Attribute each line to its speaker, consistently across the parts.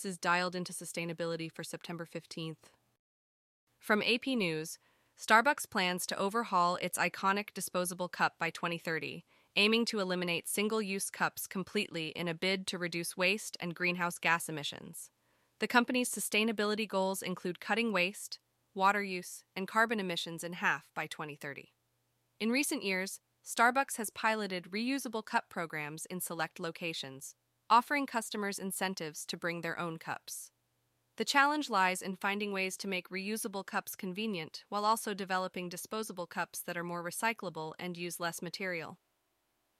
Speaker 1: This is dialed into sustainability for September 15th. From AP News, Starbucks plans to overhaul its iconic disposable cup by 2030, aiming to eliminate single use cups completely in a bid to reduce waste and greenhouse gas emissions. The company's sustainability goals include cutting waste, water use, and carbon emissions in half by 2030. In recent years, Starbucks has piloted reusable cup programs in select locations, offering customers incentives to bring their own cups. The challenge lies in finding ways to make reusable cups convenient while also developing disposable cups that are more recyclable and use less material.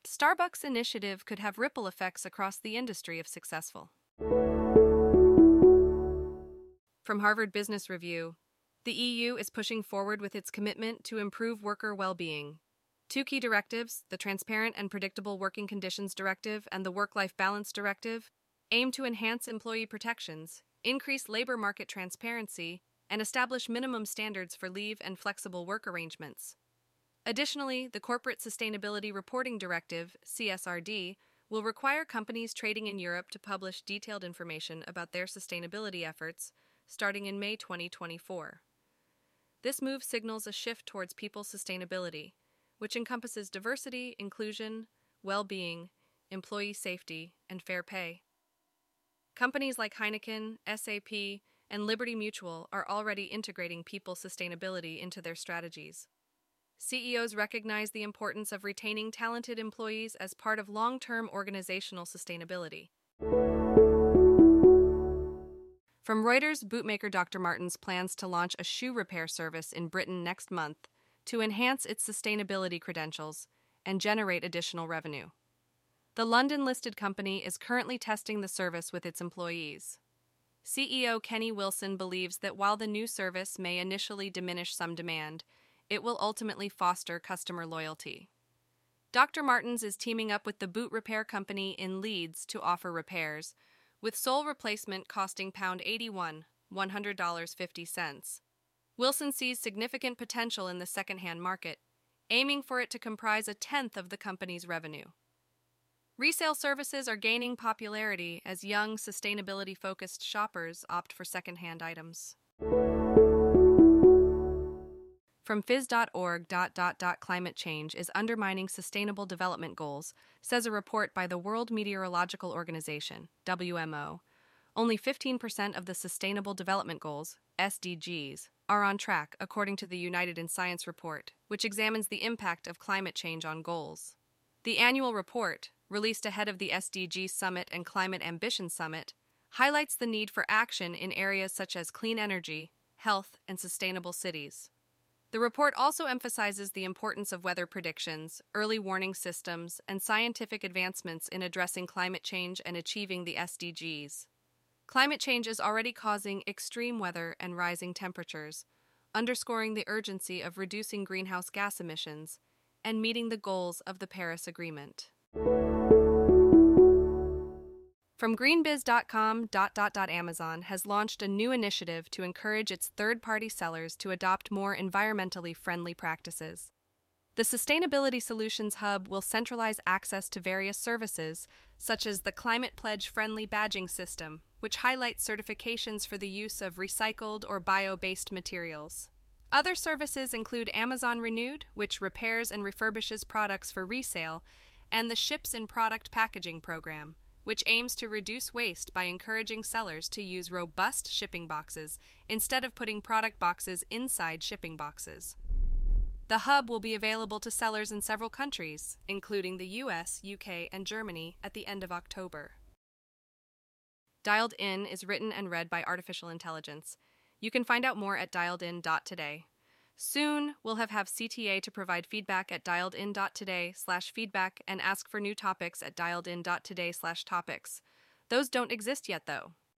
Speaker 1: Starbucks' initiative could have ripple effects across the industry if successful. From Harvard Business Review, the EU is pushing forward with its commitment to improve worker well being. Two key directives, the Transparent and Predictable Working Conditions Directive and the Work Life Balance Directive, aim to enhance employee protections, increase labor market transparency, and establish minimum standards for leave and flexible work arrangements. Additionally, the Corporate Sustainability Reporting Directive, CSRD, will require companies trading in Europe to publish detailed information about their sustainability efforts starting in May 2024. This move signals a shift towards people sustainability, which encompasses diversity, inclusion, well being, employee safety, and fair pay. Companies like Heineken, SAP, and Liberty Mutual are already integrating people sustainability into their strategies. CEOs recognize the importance of retaining talented employees as part of long term organizational sustainability. From Reuters, bootmaker Dr. Martens plans to launch a shoe repair service in Britain next month to enhance its sustainability credentials and generate additional revenue. The London listed company is currently testing the service with its employees. CEO Kenny Wilson believes that while the new service may initially diminish some demand, it will ultimately foster customer loyalty. Dr. Martens is teaming up with the boot repair company in Leeds to offer repairs, with sole replacement costing pound 81, $100.50. Wilson sees significant potential in the secondhand market, aiming for it to comprise a tenth of the company's revenue. Resale services are gaining popularity as young, sustainability focused shoppers opt for secondhand items. From phys.org. Climate change is undermining sustainable development goals, says a report by the World Meteorological Organization, WMO. Only 15% of the Sustainable Development Goals, SDGs, are on track, according to the United in Science report, which examines the impact of climate change on goals. The annual report, released ahead of the SDG Summit and Climate Ambition Summit, highlights the need for action in areas such as clean energy, health, and sustainable cities. The report also emphasizes the importance of weather predictions, early warning systems, and scientific advancements in addressing climate change and achieving the SDGs. Climate change is already causing extreme weather and rising temperatures, underscoring the urgency of reducing greenhouse gas emissions and meeting the goals of the Paris Agreement. From greenbiz.com, dot, dot, dot, Amazon has launched a new initiative to encourage its third party sellers to adopt more environmentally friendly practices. The Sustainability Solutions Hub will centralize access to various services, such as the Climate Pledge Friendly Badging System, which highlights certifications for the use of recycled or bio based materials. Other services include Amazon Renewed, which repairs and refurbishes products for resale, and the Ships in Product Packaging Program which aims to reduce waste by encouraging sellers to use robust shipping boxes instead of putting product boxes inside shipping boxes. The hub will be available to sellers in several countries, including the US, UK, and Germany, at the end of October. Dialed In is written and read by artificial intelligence. You can find out more at dialedin.today. Soon, we'll have, have CTA to provide feedback at dialedin.today slash feedback and ask for new topics at dialedin.today slash topics. Those don't exist yet, though.